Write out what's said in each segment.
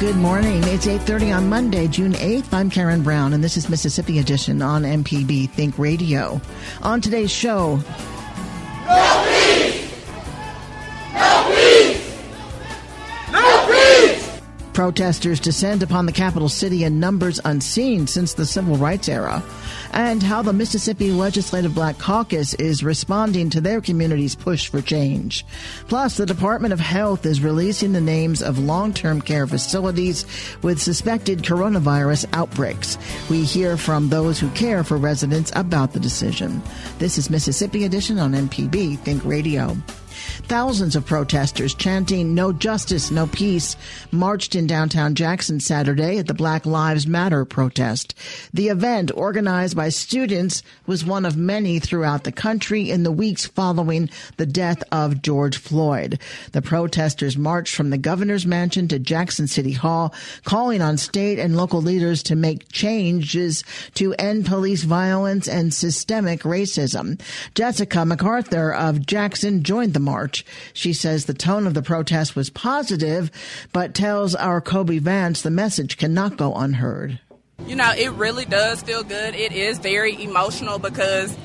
Good morning. It's 8:30 on Monday, June 8th. I'm Karen Brown and this is Mississippi Edition on MPB Think Radio. On today's show, No peace! No peace! No peace! protesters descend upon the capital city in numbers unseen since the civil rights era, and how the Mississippi Legislative Black Caucus is responding to their community's push for change. Plus, the Department of Health is releasing the names of long-term care facilities with suspected coronavirus outbreaks. We hear from those who care for residents about the decision. This is Mississippi Edition on MPB Think Radio. Thousands of protesters chanting no justice, no peace marched in downtown Jackson Saturday at the Black Lives Matter protest. The event organized by students was one of many throughout the country in the weeks following the death of George Floyd. The protesters marched from the governor's mansion to Jackson City Hall, calling on state and local leaders to make changes to end police violence and systemic racism. Jessica McArthur of Jackson joined the march. She says the tone of the protest was positive, but tells our Kobee Vance the message cannot go unheard. You know, it really does feel good. It is very emotional because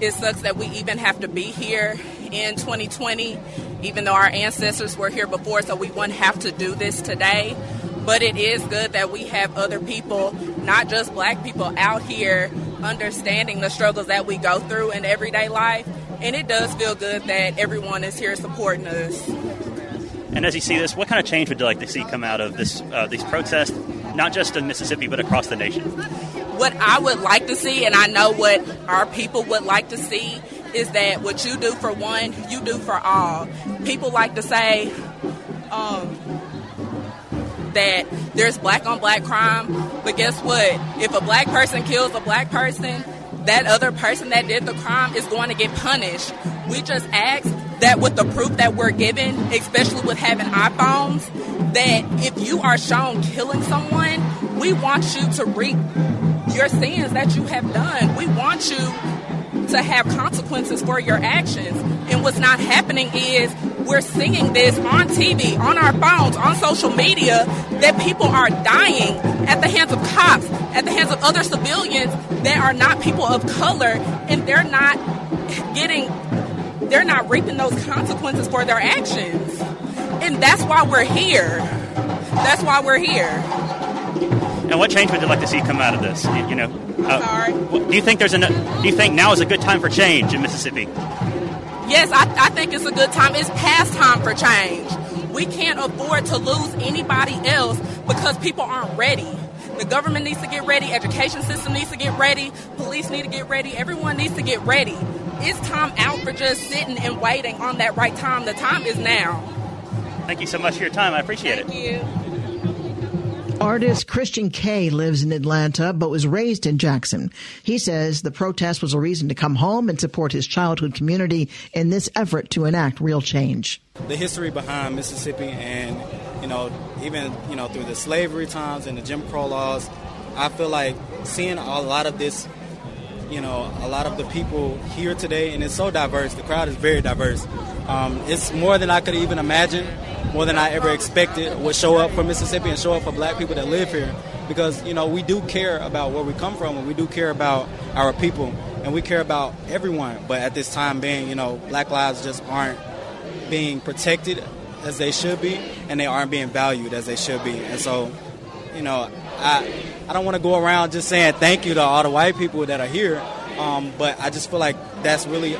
it sucks that we even have to be here in 2020, even though our ancestors were here before, so we wouldn't have to do this today. But it is good that we have other people, not just black people, out here understanding the struggles that we go through in everyday life. And it does feel good that everyone is here supporting us. And as you see this, what kind of change would you like to see come out of this uh, these protests, not just in Mississippi but across the nation? What I would like to see, and I know what our people would like to see, is that what you do for one, you do for all. People like to say um, that there's black on black crime, but guess what? If a black person kills a black person, that other person that did the crime is going to get punished. We just ask that with the proof that we're given, especially with having iPhones, that if you are shown killing someone, we want you to reap your sins that you have done. We want you to have consequences for your actions. And what's not happening is we're seeing this on TV, on our phones, on social media, that people are dying at the hands of cops, at the hands of other civilians that are not people of color, and they're not getting, they're not reaping those consequences for their actions. And that's why we're here. That's why we're here. And what change would you like to see come out of this? You, you know, uh, Sorry. do you think there's an? Do you think now is a good time for change in Mississippi? Yes, I, I think it's a good time. It's past time for change. We can't afford to lose anybody else because people aren't ready. The government needs to get ready, education system needs to get ready, police need to get ready, everyone needs to get ready. It's time out for just sitting and waiting on that right time. The time is now. Thank you so much for your time. I appreciate Thank it. you. Artist Christian Kay lives in Atlanta but was raised in Jackson. He says the protest was a reason to come home and support his childhood community in this effort to enact real change. the history behind Mississippi and you know even you know through the slavery times and the Jim Crow laws I feel like seeing a lot of this you know a lot of the people here today and it's so diverse the crowd is very diverse um, it's more than I could even imagine more than I ever expected would show up for Mississippi and show up for black people that live here because you know we do care about where we come from and we do care about our people and we care about everyone. But at this time being, you know, black lives just aren't being protected as they should be, and they aren't being valued as they should be. And so, you know, I I don't want to go around just saying thank you to all the white people that are here, um, but I just feel like that's really,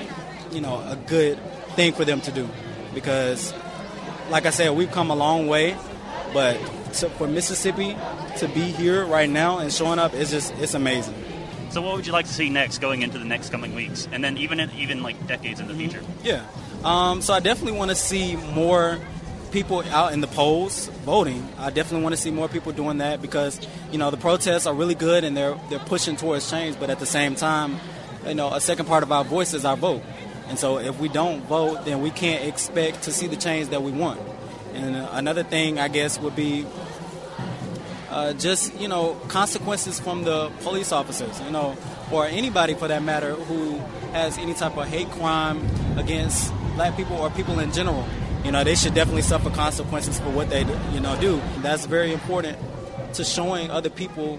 you know, a good thing for them to do because, like I said, we've come a long way, but to, for Mississippi to be here right now and showing up is just it's amazing. So, what would you like to see next, going into the next coming weeks, and then even in, even like decades in the future? Yeah. Um, so I definitely want to see more people out in the polls voting. I definitely want to see more people doing that because you know the protests are really good and they're they're pushing towards change. But at the same time, you know, a second part of our voice is our vote. And so if we don't vote, then we can't expect to see the change that we want. And uh, another thing, I guess, would be uh, just you know consequences from the police officers, you know, or anybody for that matter who has any type of hate crime against black people or people in general. You know, they should definitely suffer consequences for what they you know do. That's very important to showing other people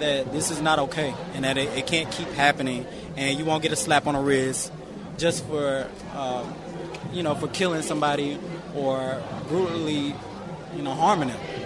that this is not okay and that it, it can't keep happening, and you won't get a slap on the wrist just for um, you know for killing somebody or brutally you know harming them.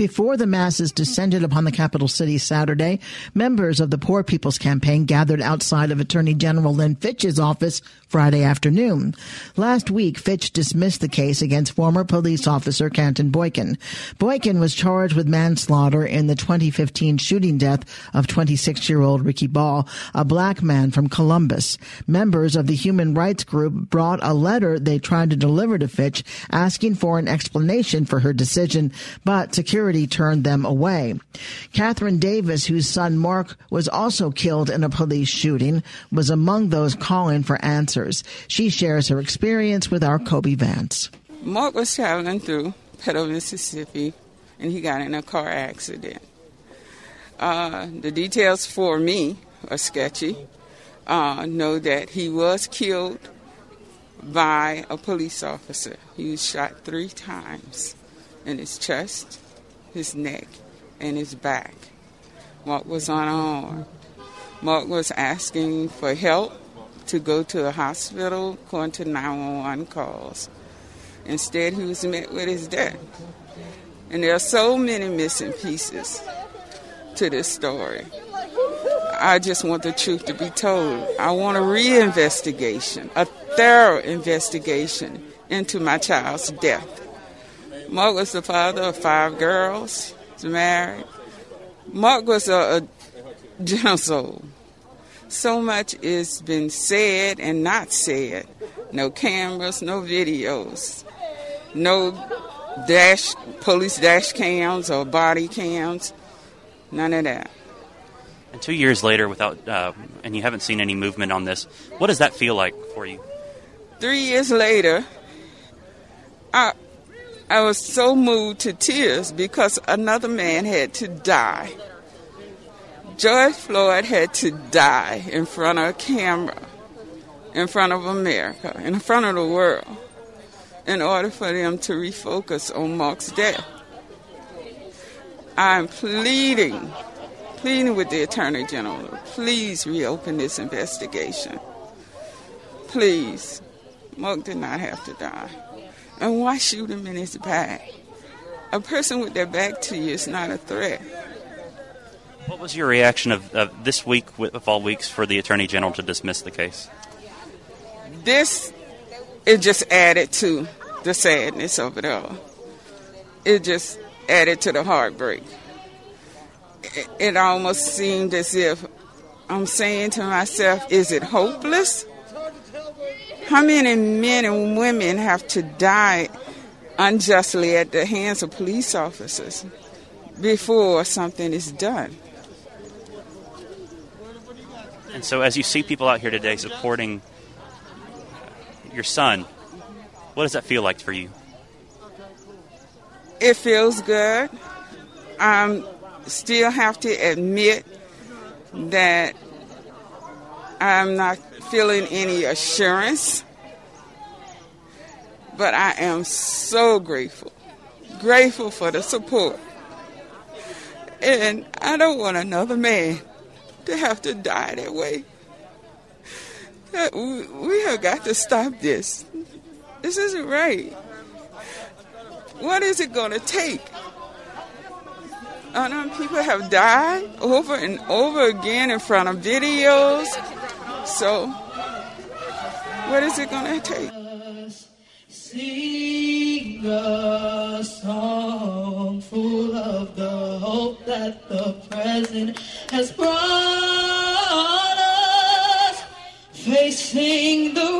Before the masses descended upon the capital city Saturday, members of the Poor People's Campaign gathered outside of Attorney General Lynn Fitch's office Friday afternoon. Last week, Fitch dismissed the case against former police officer Canton Boykin. Boykin was charged with manslaughter in the 2015 shooting death of 26-year-old Ricky Ball, a black man from Columbus. Members of the human rights group brought a letter they tried to deliver to Fitch asking for an explanation for her decision, but security security turned them away. Catherine Davis, whose son Mark was also killed in a police shooting, was among those calling for answers. She shares her experience with our Kobee Vance. Mark was traveling through Petal, Mississippi, and he got in a car accident. Uh, the details for me are sketchy. Uh, know that he was killed by a police officer. He was shot three times in his chest, his neck, and his back. Mark was unarmed. Mark was asking for help to go to a hospital according to 911 calls. Instead, he was met with his death. And there are so many missing pieces to this story. I just want the truth to be told. I want a reinvestigation, a thorough investigation into my child's death. Mark was the father of five girls. He's married. Mark was a, a gentle. So much is been said and not said. No cameras, no videos, no dash police dash cams or body cams. None of that. And two years later, without uh, and you haven't seen any movement on this, what does that feel like for you? Three years later, I I was so moved to tears because another man had to die. George Floyd had to die in front of a camera, in front of America, in front of the world, in order for them to refocus on Mark's death. I'm pleading, pleading with the Attorney General, please reopen this investigation. Please. Mark did not have to die. And why shoot him in his back? A person with their back to you is not a threat. What was your reaction of, of this week of all weeks for the Attorney General to dismiss the case? This it just added to the sadness of it all. It just added to the heartbreak. It, it almost seemed as if I'm saying to myself, is it hopeless? How many men and women have to die unjustly at the hands of police officers before something is done? And so, as you see people out here today supporting your son, what does that feel like for you? It feels good. I still have to admit that I'm not feeling any assurance, but I am so grateful. Grateful for the support. And I don't want another man to have to die that way. Uh, we have got to stop this. This isn't right. What is it going to take? Unarmed people have died over and over again in front of videos. So, what is it going to take? Sing a song full of the hope that the present has brought us, facing the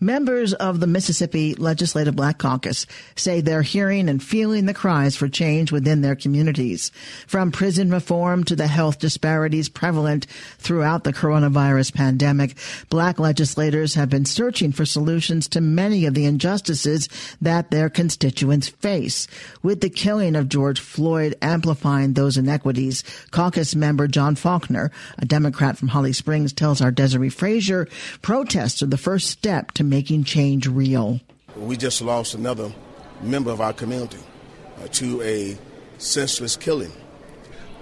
Members of the Mississippi Legislative Black Caucus say they're hearing and feeling the cries for change within their communities. From prison reform to the health disparities prevalent throughout the coronavirus pandemic, black legislators have been searching for solutions to many of the injustices that their constituents face. With the killing of George Floyd amplifying those inequities, caucus member John Faulkner, a Democrat from Holly Springs, tells our Desare Frazier protests are the first step to making change real. We just lost another member of our community uh, to a senseless killing.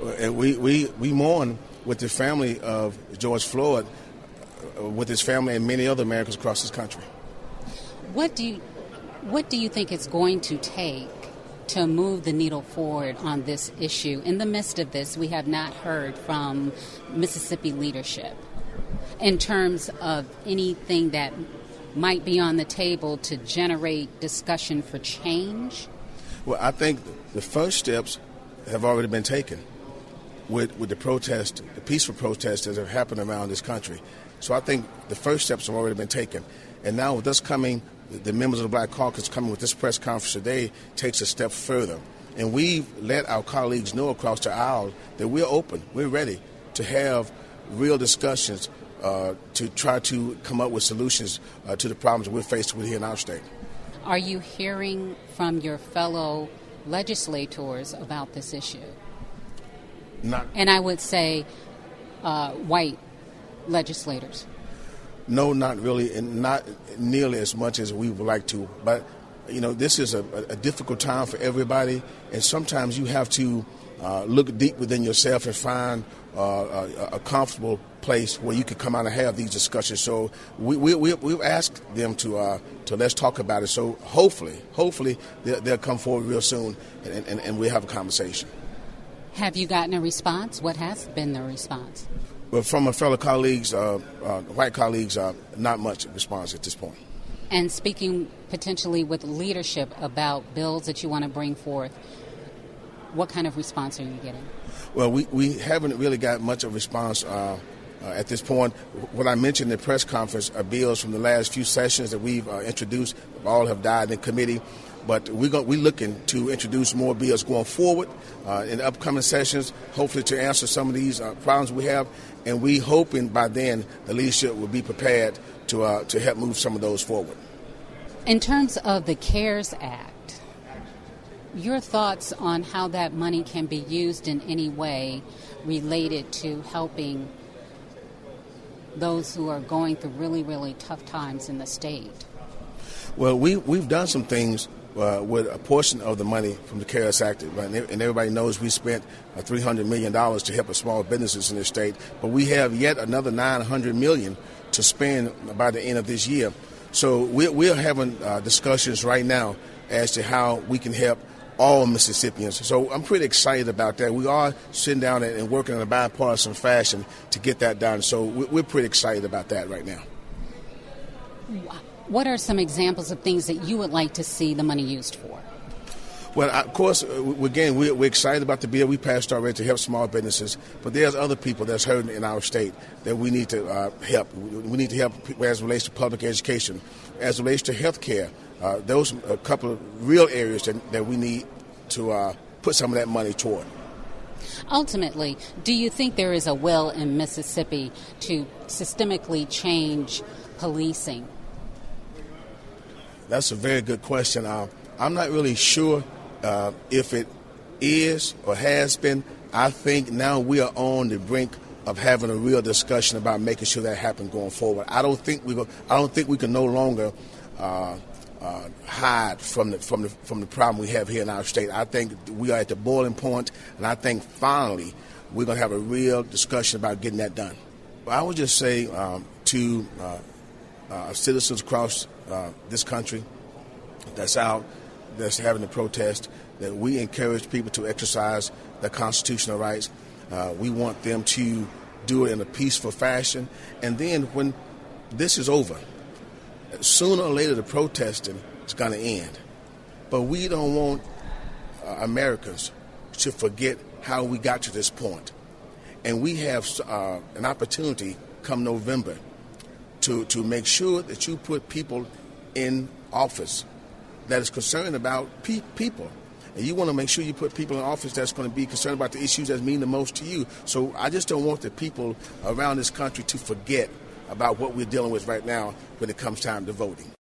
Uh, and we, we, we mourn with the family of George Floyd, uh, with his family and many other Americans across this country. What do you, what do you think it's going to take to move the needle forward on this issue? In the midst of this, we have not heard from Mississippi leadership in terms of anything that might be on the table to generate discussion for change? Well, I think the first steps have already been taken with, with the protest, the peaceful protests that have happened around this country. So I think the first steps have already been taken. And now with us coming, the members of the Black Caucus coming with this press conference today takes a step further. And we've let our colleagues know across the aisle that we're open, we're ready to have real discussions uh, to try to come up with solutions uh, to the problems we're faced with here in our state. Are you hearing from your fellow legislators about this issue? Not. And I would say uh, white legislators. No, not really, and not nearly as much as we would like to. But you know, this is a, a difficult time for everybody, and sometimes you have to uh, look deep within yourself and find uh, a, a, comfortable place where you can come out and have these discussions. So we, we, we, we've asked them to, uh, to let's talk about it. So hopefully, hopefully they'll, they'll come forward real soon and, and, and we'll have a conversation. Have you gotten a response? What has been the response? Well, from my fellow colleagues, uh, uh, white colleagues, uh, not much response at this point. And speaking potentially with leadership about bills that you want to bring forth, what kind of response are you getting? Well, we, we haven't really got much of a response uh, uh, at this point. What I mentioned in the press conference are bills from the last few sessions that we've uh, introduced. All have died in committee. But we're, going, we're looking to introduce more bills going forward uh, in upcoming sessions, hopefully to answer some of these uh, problems we have. And we hoping by then the leadership will be prepared to, uh, to help move some of those forward. In terms of the CARES Act, your thoughts on how that money can be used in any way related to helping those who are going through really, really tough times in the state? Well, we, we've done some things uh, with a portion of the money from the CARES Act, and everybody knows we spent uh, $300 million to help small businesses in the state, but we have yet another 900 million to spend by the end of this year. So we're, we're having uh, discussions right now as to how we can help all Mississippians. So I'm pretty excited about that. We are sitting down and working in a bipartisan fashion to get that done. So we're pretty excited about that right now. What are some examples of things that you would like to see the money used for? Well, of course, uh, again, we're, excited about the bill we passed already to help small businesses, but there's other people that's hurting in our state that we need to uh, help. We need to help as it relates to public education, as it relates to health care, uh, those a couple of real areas that, that we need to uh, put some of that money toward. Ultimately, do you think there is a will in Mississippi to systemically change policing? That's a very good question. Uh, I'm not really sure uh, if it is or has been. I think now we are on the brink of having a real discussion about making sure that happens going forward. I don't think we go, I don't think we can no longer uh, uh, hide from the from the from the problem we have here in our state. I think we are at the boiling point, and I think finally we're going to have a real discussion about getting that done. I would just say um, to uh, uh citizens across uh, this country that's out, that's having the protest, that we encourage people to exercise their constitutional rights. Uh, we want them to do it in a peaceful fashion, and then when this is over sooner or later the protesting is going to end. But we don't want uh, Americans to forget how we got to this point. And we have uh, an opportunity come November to, to make sure that you put people in office that is concerned about pe- people. And you want to make sure you put people in office that's going to be concerned about the issues that mean the most to you. So I just don't want the people around this country to forget about what we're dealing with right now when it comes time to voting.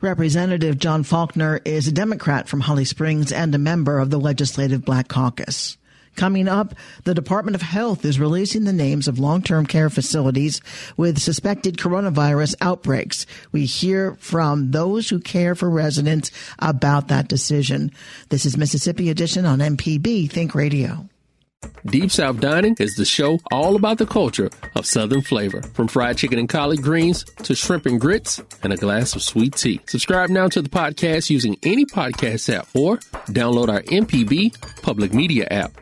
Representative John Faulkner is a Democrat from Holly Springs and a member of the Legislative Black Caucus. Coming up, the Department of Health is releasing the names of long-term care facilities with suspected coronavirus outbreaks. We hear from those who care for residents about that decision. This is Mississippi Edition on MPB Think Radio. Deep South Dining is the show all about the culture of Southern flavor, from fried chicken and collard greens to shrimp and grits and a glass of sweet tea. Subscribe now to the podcast using any podcast app or download our MPB public media app.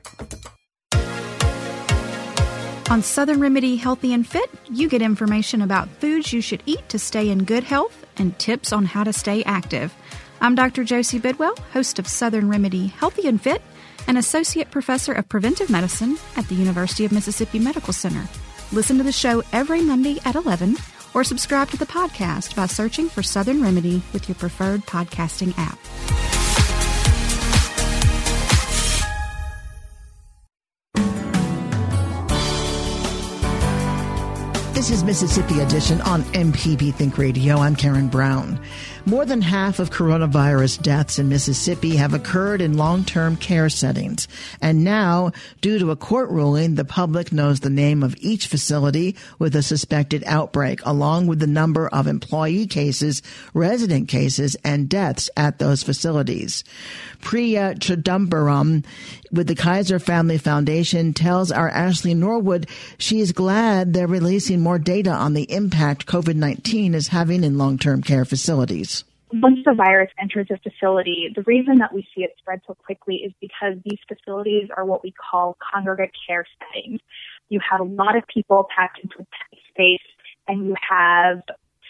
On Southern Remedy Healthy and Fit, you get information about foods you should eat to stay in good health and tips on how to stay active. I'm Dr. Josie Bidwell, host of Southern Remedy Healthy and Fit and associate professor of preventive medicine at the University of Mississippi Medical Center. Listen to the show every Monday at 11 or subscribe to the podcast by searching for Southern Remedy with your preferred podcasting app. This is Mississippi Edition on MPB Think Radio. I'm Karen Brown. More than half of coronavirus deaths in Mississippi have occurred in long-term care settings. And now, due to a court ruling, the public knows the name of each facility with a suspected outbreak, along with the number of employee cases, resident cases, and deaths at those facilities. Priya Chidambaram with the Kaiser Family Foundation tells our Ashley Norwood she is glad they're releasing more data on the impact COVID-19 is having in long-term care facilities. Once the virus enters a facility, the reason that we see it spread so quickly is because these facilities are what we call congregate care settings. You have a lot of people packed into a space and you have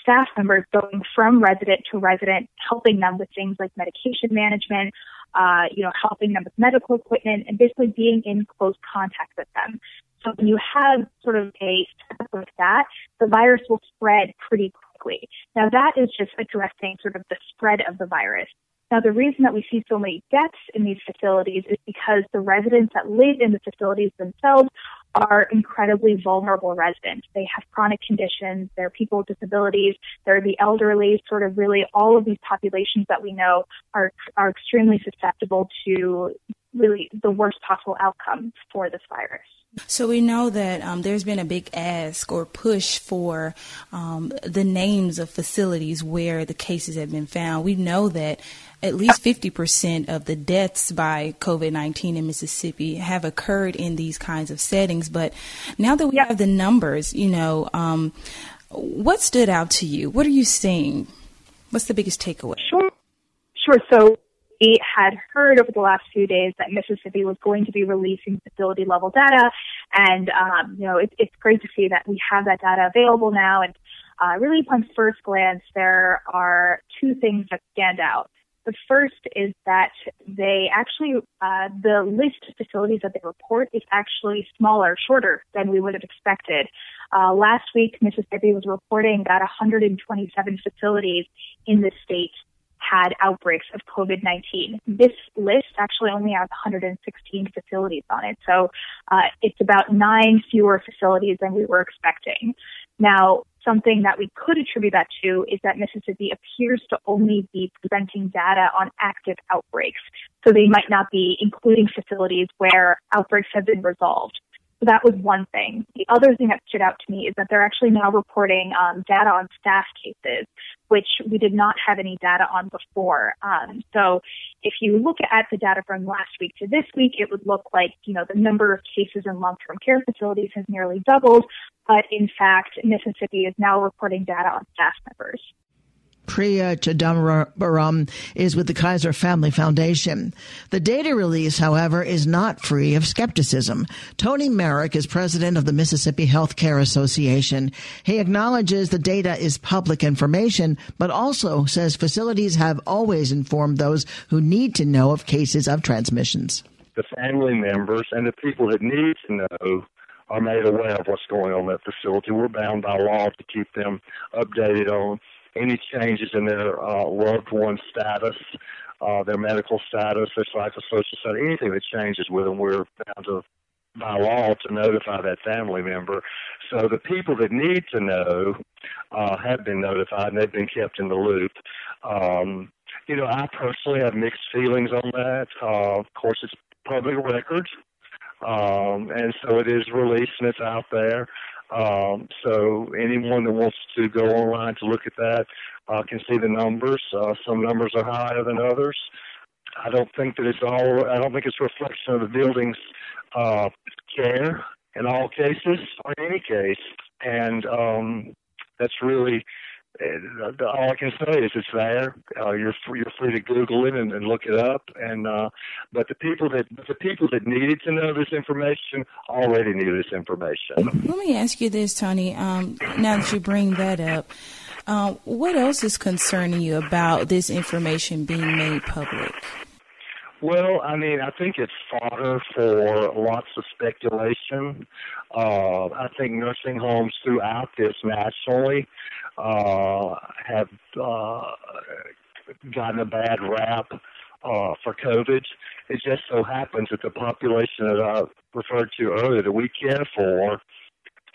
staff members going from resident to resident, helping them with things like medication management, uh, you know, helping them with medical equipment and basically being in close contact with them. So when you have sort of a setup like that, the virus will spread pretty quickly. Now that is just addressing sort of the spread of the virus. Now, the reason that we see so many deaths in these facilities is because the residents that live in the facilities themselves are incredibly vulnerable residents. They have chronic conditions, they're people with disabilities, they're the elderly, sort of really all of these populations that we know are, are extremely susceptible to really the worst possible outcome for this virus. So we know that um, there's been a big ask or push for um, the names of facilities where the cases have been found. We know that at least 50% of the deaths by COVID 19 in Mississippi have occurred in these kinds of settings. But now that we have the numbers, you know, um, what stood out to you? What are you seeing? What's the biggest takeaway? Sure. Sure. So we had heard over the last few days that Mississippi was going to be releasing facility level data. And, um, you know, it, it's great to see that we have that data available now. And uh, really, upon first glance, there are two things that stand out. The first is that they actually, uh, the list of facilities that they report is actually smaller, shorter than we would have expected. Uh, last week, Mississippi was reporting that 127 facilities in the state had outbreaks of COVID-19. This list actually only has 116 facilities on it, so uh, it's about nine fewer facilities than we were expecting. Now, something that we could attribute that to is that Mississippi appears to only be presenting data on active outbreaks. So they might not be including facilities where outbreaks have been resolved. So that was one thing. The other thing that stood out to me is that they're actually now reporting um, data on staff cases, which we did not have any data on before. Um, so if you look at the data from last week to this week, it would look like, you know, the number of cases in long-term care facilities has nearly doubled, but in fact, Mississippi is now reporting data on staff members. Priya Chidambaram is with the Kaiser Family Foundation. The data release, however, is not free of skepticism. Tony Merrick is president of the Mississippi Healthcare Association. He acknowledges the data is public information, but also says facilities have always informed those who need to know of cases of transmissions. The family members and the people that need to know are made aware of what's going on in that facility. We're bound by law to keep them updated on any changes in their uh, loved one status, uh, their medical status, their psychosocial status, anything that changes with them, we're bound to by law to notify that family member. So the people that need to know uh, have been notified and they've been kept in the loop. Um, you know, I personally have mixed feelings on that. Uh, of course, it's public record, um, and so it is released and it's out there. Um, so anyone that wants to go online to look at that uh, can see the numbers. Uh, some numbers are higher than others. I don't think that it's all. I don't think it's a reflection of the building's uh, care in all cases or in any case, and um, that's really all I can say is it's there. Uh, you're free, you're free to Google it and, and look it up. And uh, but the people that the people that needed to know this information already knew this information. Let me ask you this, Tony. Um, now that you bring that up, uh, what else is concerning you about this information being made public? Well, I mean, I think it's fodder for lots of speculation. Uh, I think nursing homes throughout this nationally uh, have uh, gotten a bad rap uh, for COVID. It just so happens that the population that I referred to earlier that we care for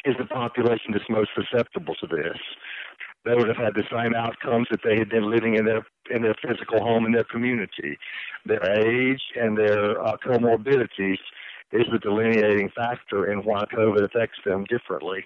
is the population that's most susceptible to this they would have had the same outcomes if they had been living in their in their physical home in their community. Their age and their uh, comorbidities is the delineating factor in why COVID affects them differently.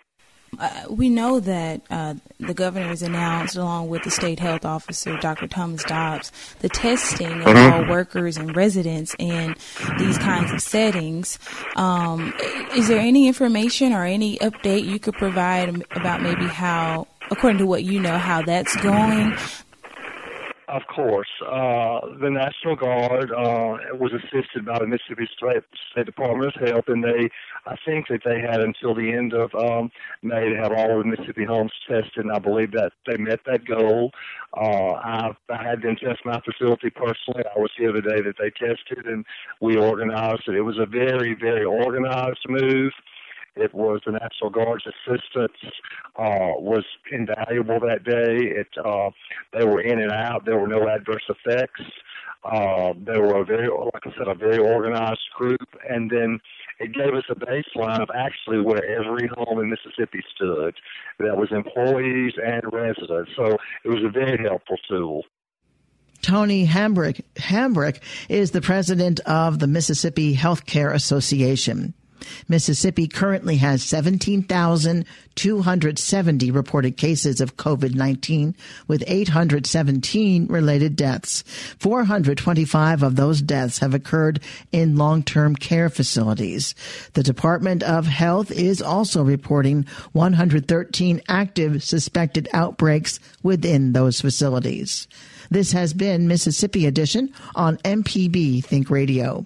Uh, we know that uh, the governor has announced, along with the state health officer, Dr. Thomas Dobbs, the testing of mm-hmm. all workers and residents in these kinds of settings. Um, is there any information or any update you could provide about maybe how according to what you know, how that's going? Of course. Uh, the National Guard uh, was assisted by the Mississippi State, State Department of Health, and they, I think that they had until the end of um, May to have all of the Mississippi homes tested, and I believe that they met that goal. Uh, I, I had them test my facility personally. I was here the day that they tested, and we organized it. It was a very, very organized move. It was the National Guard's assistance uh, was invaluable that day. It uh, they were in and out. There were no adverse effects. Uh, they were a very, like I said, a very organized group, and then it gave us a baseline of actually where every home in Mississippi stood. That was employees and residents. So it was a very helpful tool. Tony Hambrick, Hambrick is the president of the Mississippi Healthcare Association. Mississippi currently has 17,270 reported cases of COVID-19 with 817 related deaths. 425 of those deaths have occurred in long-term care facilities. The Department of Health is also reporting 113 active suspected outbreaks within those facilities. This has been Mississippi Edition on MPB Think Radio.